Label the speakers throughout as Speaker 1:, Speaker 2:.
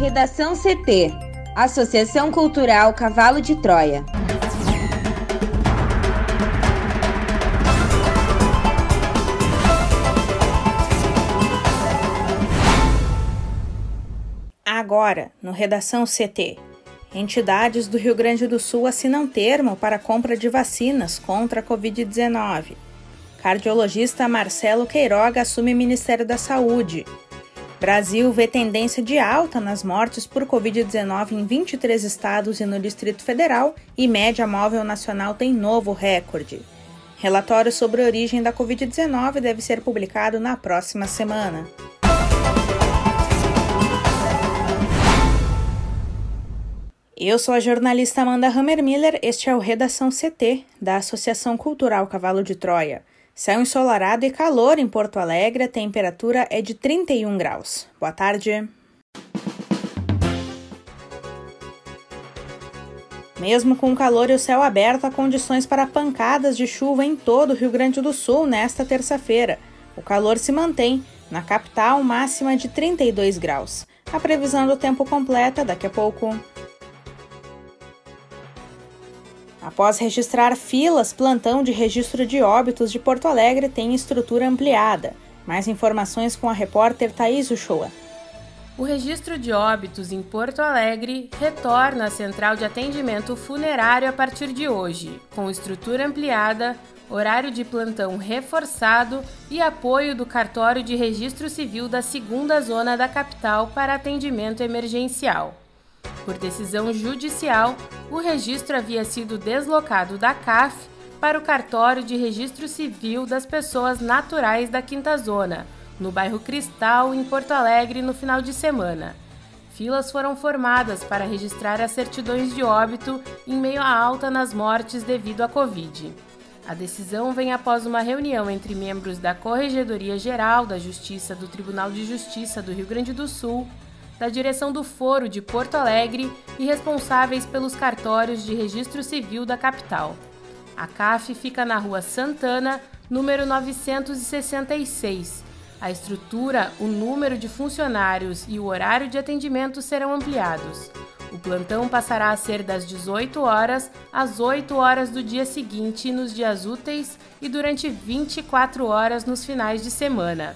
Speaker 1: Redação CT Associação Cultural Cavalo de Troia.
Speaker 2: Agora, no Redação CT. Entidades do Rio Grande do Sul assinam termo para compra de vacinas contra a Covid-19. Cardiologista Marcelo Queiroga assume Ministério da Saúde. Brasil vê tendência de alta nas mortes por Covid-19 em 23 estados e no Distrito Federal e média móvel nacional tem novo recorde. Relatório sobre a origem da Covid-19 deve ser publicado na próxima semana. Eu sou a jornalista Amanda Hammermiller, este é o Redação CT, da Associação Cultural Cavalo de Troia. Céu ensolarado e calor em Porto Alegre, a temperatura é de 31 graus. Boa tarde. Mesmo com o calor e o céu aberto, há condições para pancadas de chuva em todo o Rio Grande do Sul nesta terça-feira. O calor se mantém, na capital, máxima de 32 graus. A previsão do tempo completa daqui a pouco. Após registrar filas, plantão de registro de óbitos de Porto Alegre tem estrutura ampliada. Mais informações com a repórter Thaís Uchoa.
Speaker 3: O registro de óbitos em Porto Alegre retorna à central de atendimento funerário a partir de hoje, com estrutura ampliada, horário de plantão reforçado e apoio do cartório de registro civil da segunda zona da capital para atendimento emergencial. Por decisão judicial, o registro havia sido deslocado da CAF para o cartório de registro civil das pessoas naturais da Quinta Zona, no bairro Cristal, em Porto Alegre, no final de semana. Filas foram formadas para registrar as certidões de óbito em meio à alta nas mortes devido à Covid. A decisão vem após uma reunião entre membros da Corregedoria Geral da Justiça do Tribunal de Justiça do Rio Grande do Sul da direção do Foro de Porto Alegre e responsáveis pelos cartórios de registro civil da capital. A CAF fica na Rua Santana, número 966. A estrutura, o número de funcionários e o horário de atendimento serão ampliados. O plantão passará a ser das 18 horas às 8 horas do dia seguinte nos dias úteis e durante 24 horas nos finais de semana.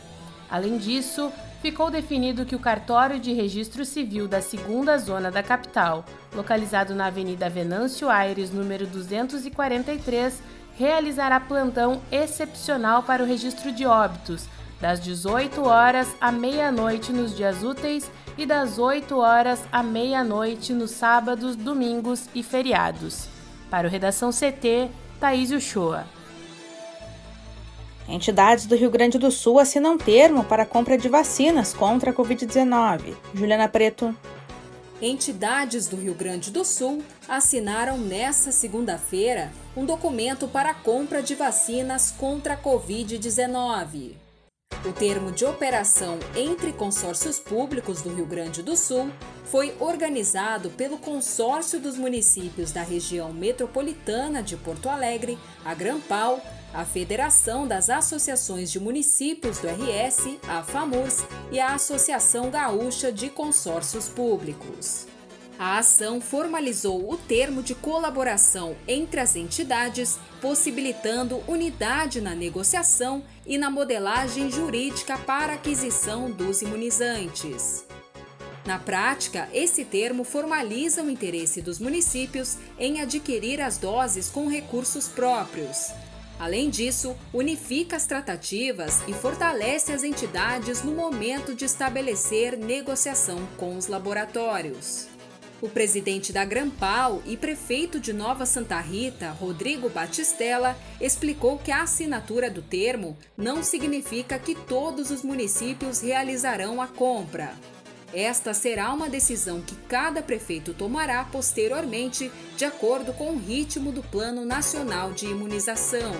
Speaker 3: Além disso, ficou definido que o cartório de registro civil da segunda zona da capital, localizado na Avenida Venâncio Aires, número 243, realizará plantão excepcional para o registro de óbitos, das 18 horas à meia-noite nos dias úteis e das 8 horas à meia-noite nos sábados, domingos e feriados. Para o Redação CT, Thaís Uchoa.
Speaker 2: Entidades do Rio Grande do Sul assinam termo para a compra de vacinas contra a Covid-19. Juliana Preto.
Speaker 4: Entidades do Rio Grande do Sul assinaram nesta segunda-feira um documento para a compra de vacinas contra a Covid-19. O termo de operação entre consórcios públicos do Rio Grande do Sul foi organizado pelo Consórcio dos Municípios da Região Metropolitana de Porto Alegre, a Grampal, a Federação das Associações de Municípios do RS, a FAMURS, e a Associação Gaúcha de Consórcios Públicos. A ação formalizou o termo de colaboração entre as entidades, possibilitando unidade na negociação e na modelagem jurídica para aquisição dos imunizantes. Na prática, esse termo formaliza o interesse dos municípios em adquirir as doses com recursos próprios. Além disso, unifica as tratativas e fortalece as entidades no momento de estabelecer negociação com os laboratórios. O presidente da Grampal e prefeito de Nova Santa Rita, Rodrigo Batistella, explicou que a assinatura do termo não significa que todos os municípios realizarão a compra. Esta será uma decisão que cada prefeito tomará posteriormente, de acordo com o ritmo do Plano Nacional de Imunização.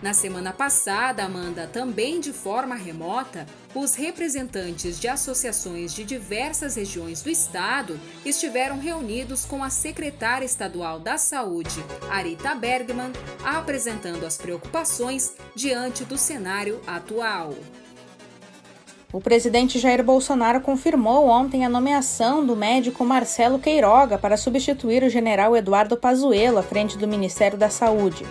Speaker 4: Na semana passada, Amanda, também de forma remota, os representantes de associações de diversas regiões do estado estiveram reunidos com a secretária estadual da Saúde, Arita Bergman, apresentando as preocupações diante do cenário atual.
Speaker 2: O presidente Jair Bolsonaro confirmou ontem a nomeação do médico Marcelo Queiroga para substituir o general Eduardo Pazuello à frente do Ministério da Saúde.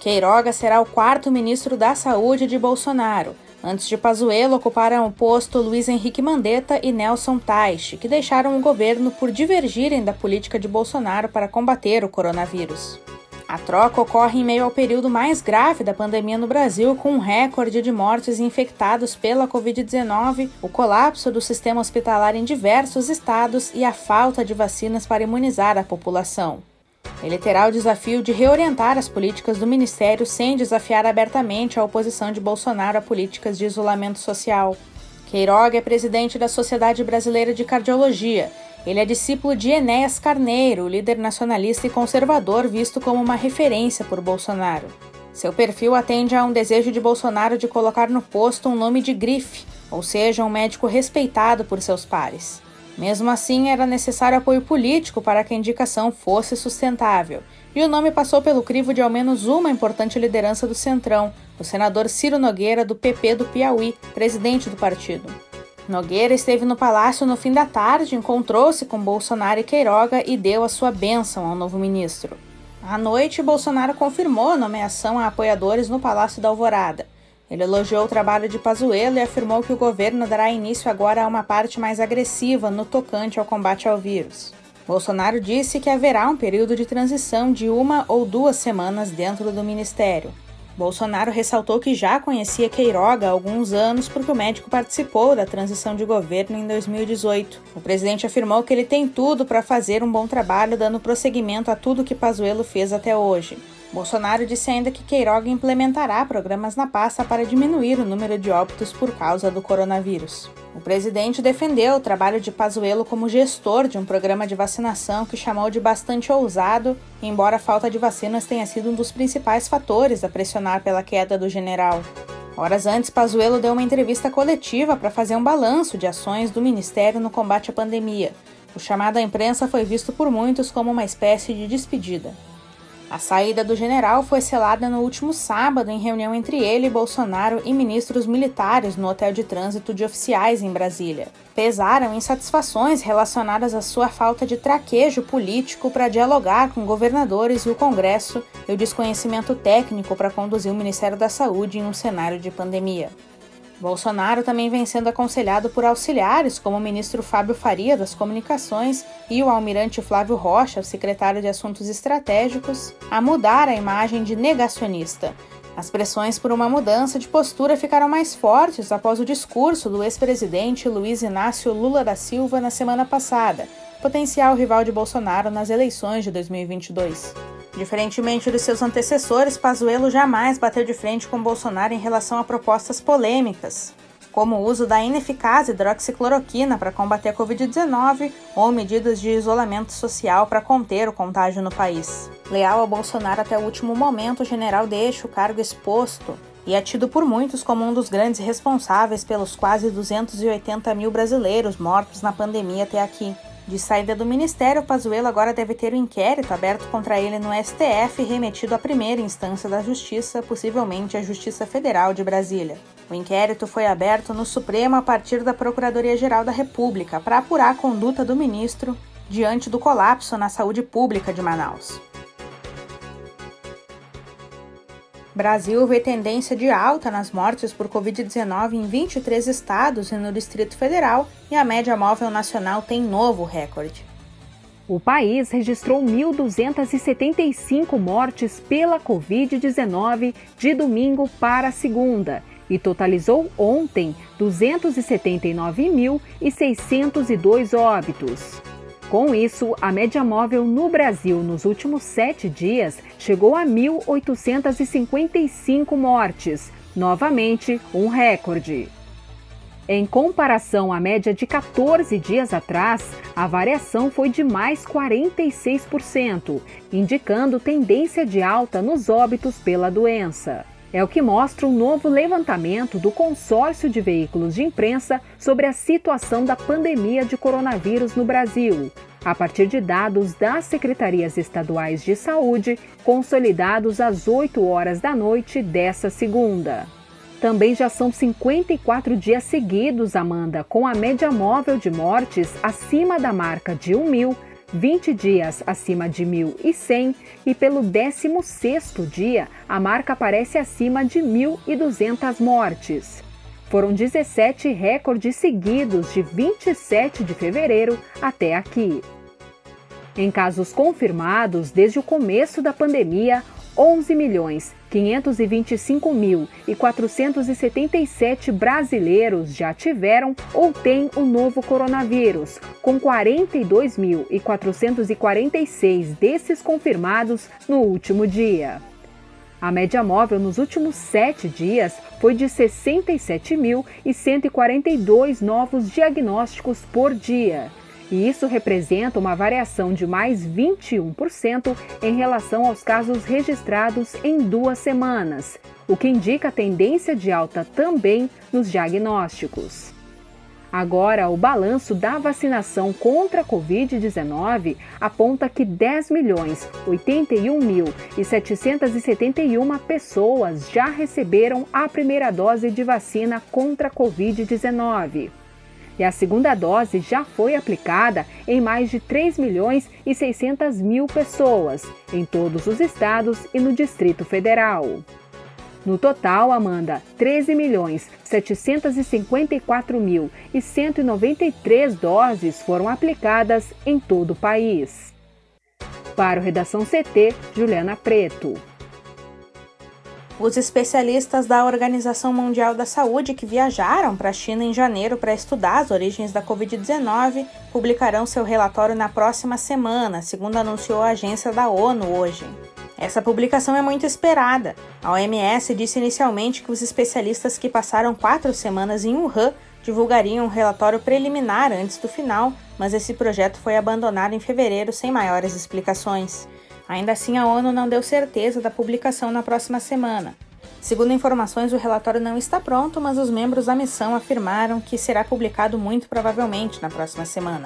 Speaker 2: Queiroga será o quarto ministro da Saúde de Bolsonaro. Antes de Pazuello, ocuparam o posto Luiz Henrique Mandetta e Nelson Teich, que deixaram o governo por divergirem da política de Bolsonaro para combater o coronavírus. A troca ocorre em meio ao período mais grave da pandemia no Brasil, com um recorde de mortes infectados pela Covid-19, o colapso do sistema hospitalar em diversos estados e a falta de vacinas para imunizar a população. Ele terá o desafio de reorientar as políticas do Ministério sem desafiar abertamente a oposição de Bolsonaro a políticas de isolamento social. Queiroga é presidente da Sociedade Brasileira de Cardiologia ele é discípulo de Enéas Carneiro, líder nacionalista e conservador visto como uma referência por Bolsonaro. Seu perfil atende a um desejo de Bolsonaro de colocar no posto um nome de grife, ou seja, um médico respeitado por seus pares. Mesmo assim, era necessário apoio político para que a indicação fosse sustentável, e o nome passou pelo crivo de ao menos uma importante liderança do Centrão, o senador Ciro Nogueira, do PP do Piauí, presidente do partido. Nogueira esteve no palácio no fim da tarde, encontrou-se com Bolsonaro e Queiroga e deu a sua bênção ao novo ministro. À noite, Bolsonaro confirmou a nomeação a apoiadores no Palácio da Alvorada. Ele elogiou o trabalho de Pazuello e afirmou que o governo dará início agora a uma parte mais agressiva no tocante ao combate ao vírus. Bolsonaro disse que haverá um período de transição de uma ou duas semanas dentro do ministério. Bolsonaro ressaltou que já conhecia Queiroga há alguns anos porque o médico participou da transição de governo em 2018. O presidente afirmou que ele tem tudo para fazer um bom trabalho, dando prosseguimento a tudo que Pazuello fez até hoje. Bolsonaro disse ainda que Queiroga implementará programas na pasta para diminuir o número de óbitos por causa do coronavírus. O presidente defendeu o trabalho de Pazuello como gestor de um programa de vacinação que chamou de bastante ousado, embora a falta de vacinas tenha sido um dos principais fatores a pressionar pela queda do general. Horas antes, Pazuello deu uma entrevista coletiva para fazer um balanço de ações do ministério no combate à pandemia. O chamado à imprensa foi visto por muitos como uma espécie de despedida. A saída do general foi selada no último sábado em reunião entre ele, Bolsonaro e ministros militares no hotel de trânsito de oficiais em Brasília. Pesaram insatisfações relacionadas à sua falta de traquejo político para dialogar com governadores e o Congresso e o desconhecimento técnico para conduzir o Ministério da Saúde em um cenário de pandemia. Bolsonaro também vem sendo aconselhado por auxiliares como o ministro Fábio Faria das Comunicações e o almirante Flávio Rocha, secretário de Assuntos Estratégicos, a mudar a imagem de negacionista. As pressões por uma mudança de postura ficaram mais fortes após o discurso do ex-presidente Luiz Inácio Lula da Silva na semana passada, potencial rival de Bolsonaro nas eleições de 2022. Diferentemente dos seus antecessores, Pazuello jamais bateu de frente com Bolsonaro em relação a propostas polêmicas, como o uso da ineficaz hidroxicloroquina para combater a Covid-19 ou medidas de isolamento social para conter o contágio no país. Leal a Bolsonaro até o último momento, o general deixa o cargo exposto e é tido por muitos como um dos grandes responsáveis pelos quase 280 mil brasileiros mortos na pandemia até aqui. De saída do ministério, Pazuello agora deve ter o um inquérito aberto contra ele no STF remetido à primeira instância da Justiça, possivelmente a Justiça Federal de Brasília. O inquérito foi aberto no Supremo a partir da Procuradoria-Geral da República para apurar a conduta do ministro diante do colapso na saúde pública de Manaus. Brasil vê tendência de alta nas mortes por Covid-19 em 23 estados e no Distrito Federal, e a média móvel nacional tem novo recorde.
Speaker 4: O país registrou 1.275 mortes pela Covid-19 de domingo para segunda e totalizou ontem 279.602 óbitos. Com isso, a média móvel no Brasil nos últimos sete dias chegou a 1.855 mortes, novamente um recorde. Em comparação à média de 14 dias atrás, a variação foi de mais 46%, indicando tendência de alta nos óbitos pela doença. É o que mostra um novo levantamento do consórcio de veículos de imprensa sobre a situação da pandemia de coronavírus no Brasil, a partir de dados das secretarias estaduais de saúde, consolidados às 8 horas da noite dessa segunda.
Speaker 5: Também já são 54 dias seguidos, Amanda, com a média móvel de mortes acima da marca de 1 mil, 20 dias acima de 1.100 e pelo 16º dia a marca aparece acima de 1.200 mortes. Foram 17 recordes seguidos de 27 de fevereiro até aqui. Em casos confirmados desde o começo da pandemia, 11 milhões 525 mil e 477 brasileiros já tiveram ou têm o novo coronavírus, com 42.446 desses confirmados no último dia. A média móvel nos últimos sete dias foi de 67.142 novos diagnósticos por dia e isso representa uma variação de mais 21% em relação aos casos registrados em duas semanas, o que indica tendência de alta também nos diagnósticos. Agora, o balanço da vacinação contra a Covid-19 aponta que 10 milhões 81 mil e 771 pessoas já receberam a primeira dose de vacina contra a Covid-19 e a segunda dose já foi aplicada em mais de 3 milhões e 600 mil pessoas, em todos os estados e no Distrito Federal. No total, Amanda, 13 milhões 754 mil e 193 doses foram aplicadas em todo o país. Para o Redação CT, Juliana Preto.
Speaker 2: Os especialistas da Organização Mundial da Saúde que viajaram para a China em janeiro para estudar as origens da Covid-19 publicarão seu relatório na próxima semana, segundo anunciou a agência da ONU hoje. Essa publicação é muito esperada. A OMS disse inicialmente que os especialistas que passaram quatro semanas em Wuhan divulgariam um relatório preliminar antes do final, mas esse projeto foi abandonado em fevereiro sem maiores explicações. Ainda assim, a ONU não deu certeza da publicação na próxima semana. Segundo informações, o relatório não está pronto, mas os membros da missão afirmaram que será publicado muito provavelmente na próxima semana.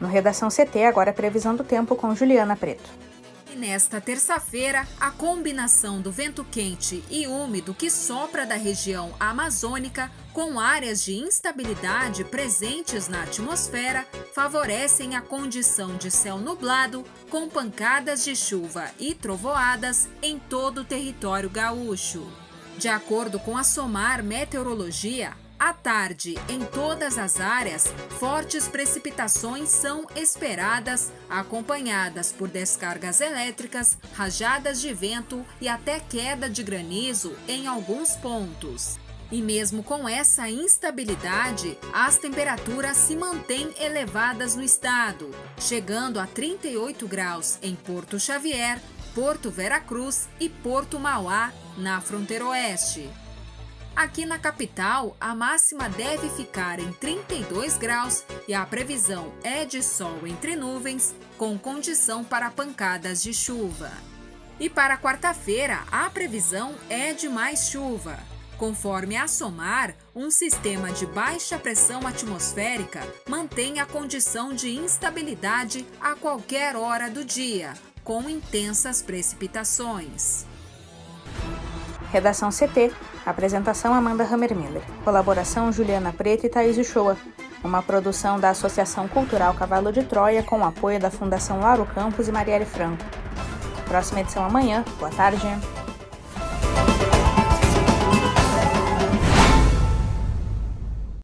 Speaker 2: No Redação CT, agora é previsão do tempo com Juliana Preto
Speaker 4: nesta terça-feira, a combinação do vento quente e úmido que sopra da região amazônica, com áreas de instabilidade presentes na atmosfera, favorecem a condição de céu nublado, com pancadas de chuva e trovoadas em todo o território gaúcho. De acordo com a SOMAR Meteorologia, à tarde, em todas as áreas, fortes precipitações são esperadas, acompanhadas por descargas elétricas, rajadas de vento e até queda de granizo em alguns pontos. E mesmo com essa instabilidade, as temperaturas se mantêm elevadas no estado, chegando a 38 graus em Porto Xavier, Porto Veracruz e Porto Mauá, na fronteira oeste. Aqui na capital, a máxima deve ficar em 32 graus e a previsão é de sol entre nuvens, com condição para pancadas de chuva. E para quarta-feira, a previsão é de mais chuva. Conforme a SOMAR, um sistema de baixa pressão atmosférica mantém a condição de instabilidade a qualquer hora do dia, com intensas precipitações.
Speaker 2: Redação CT. Apresentação Amanda Hammermiller. Colaboração Juliana Preto e Thaís Uchoa. Uma produção da Associação Cultural Cavalo de Troia com apoio da Fundação Lauro Campos e Marielle Franco. Próxima edição amanhã. Boa tarde.